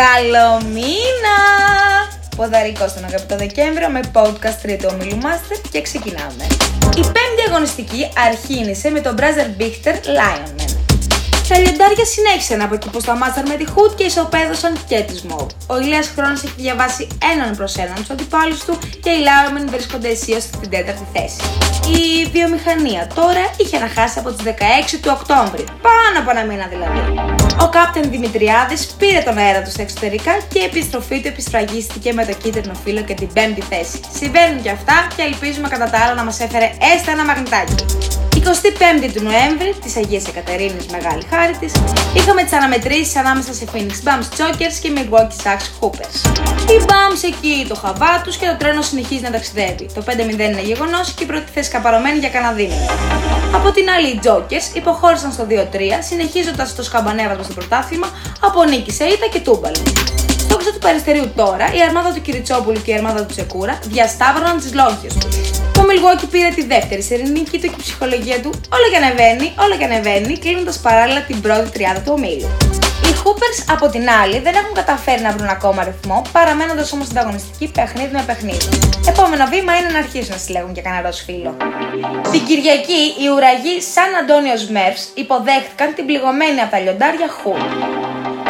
Καλό μήνα! Ποδαρικό στον αγαπητό Δεκέμβριο με podcast τρίτο ομίλου Master και ξεκινάμε. Η πέμπτη αγωνιστική αρχίνησε με τον Brother Bichter Lionman. Τα λιοντάρια συνέχισαν από εκεί που σταμάτησαν με τη Hood και ισοπαίδωσαν και τη Smoke. Ο Ηλίας Χρόνος έχει διαβάσει έναν προς έναν τους αντιπάλους του και οι Lionmen βρίσκονται αισίως στην τέταρτη θέση. Η βιομηχανία τώρα είχε να χάσει από τις 16 του Οκτώβρη, πάνω από ένα μήνα δηλαδή. Ο Κάπτεν Δημητριάδης πήρε τον αέρα του στα εξωτερικά και η επιστροφή του επισφραγίστηκε με το κίτρινο φύλλο και την πέμπτη θέση. Συμβαίνουν και αυτά και ελπίζουμε κατά τα άλλα να μας έφερε έστω ένα μαγνητάκι. 25η του Νοέμβρη της Αγίας Εκατερίνης, μεγάλη χάρη της, είχαμε τις αναμετρήσεις ανάμεσα σε Phoenix Bums Chokers και Milwaukee Sacks Hoopers. Οι Bums εκεί το χαβά τους και το τρένο συνεχίζει να ταξιδεύει. Το 5-0 είναι γεγονός και η πρώτη θέση καπαρωμένη για κανένα δίμηνο. Από την άλλη, οι Jokers υποχώρησαν στο 2-3, συνεχίζοντας το σκαμπανέβασμα στο πρωτάθλημα από νίκη σε ήττα και τούμπαλ. Στο του Περιστερίου τώρα, η αρμάδα του Κυριτσόπουλου και η αρμάδα του Τσεκούρα διασταύρωναν τις λόγχες τους. Το Milwaukee πήρε τη δεύτερη σερενική του και η ψυχολογία του όλο και ανεβαίνει, όλο και ανεβαίνει, κλείνοντας παράλληλα την πρώτη τριάδα του ομίλου. Οι Hoopers από την άλλη δεν έχουν καταφέρει να βρουν ακόμα ρυθμό, παραμένοντας όμως ανταγωνιστικοί παιχνίδι με παιχνίδι. Επόμενο βήμα είναι να αρχίσουν να συλλέγουν και κανένα φίλο. Την Κυριακή οι ουραγοί Σαν Αντώνιος Μέρφ υποδέχτηκαν την πληγωμένη από τα λιοντάρια Χου.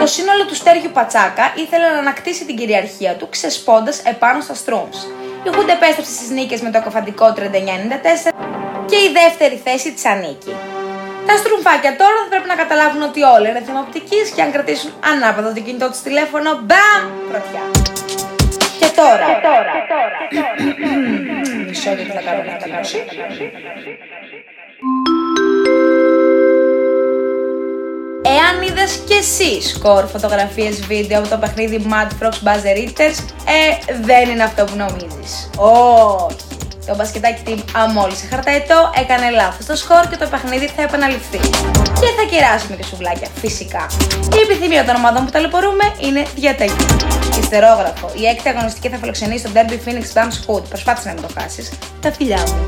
Το σύνολο του Στέργιου Πατσάκα ήθελε να ανακτήσει την κυριαρχία του ξεσπώντας επάνω στα Strooms. Η Hood επέστρεψε στις νίκες με το κοφαντικό 39-94 και η δεύτερη θέση της ανήκει. Τα στρουμφάκια τώρα θα πρέπει να καταλάβουν ότι όλα είναι θέμα οπτικής και αν κρατήσουν ανάποδα το κινητό του τηλέφωνο, μπαμ, πρωτιά. Και τώρα. Και τώρα. Μισό γιατί θα κάνω μια Εάν είδες και εσύ σκορ φωτογραφίες βίντεο από το παιχνίδι Mad Frogs Buzzer Eaters, ε, δεν είναι αυτό που νομίζεις. Όχι. Το μπασκετάκι team αμόλυσε χαρταετό, έκανε λάθος το σκορ και το παιχνίδι θα επαναληφθεί. Και θα κεράσουμε και σουβλάκια, φυσικά. Η επιθυμία των ομάδων που ταλαιπωρούμε είναι διαταγή. Ιστερόγραφο. Η έκτη αγωνιστική θα φιλοξενήσει τον Derby Phoenix Bams Hood. Προσπάθησε να μην το χάσεις. Τα φιλιά μου.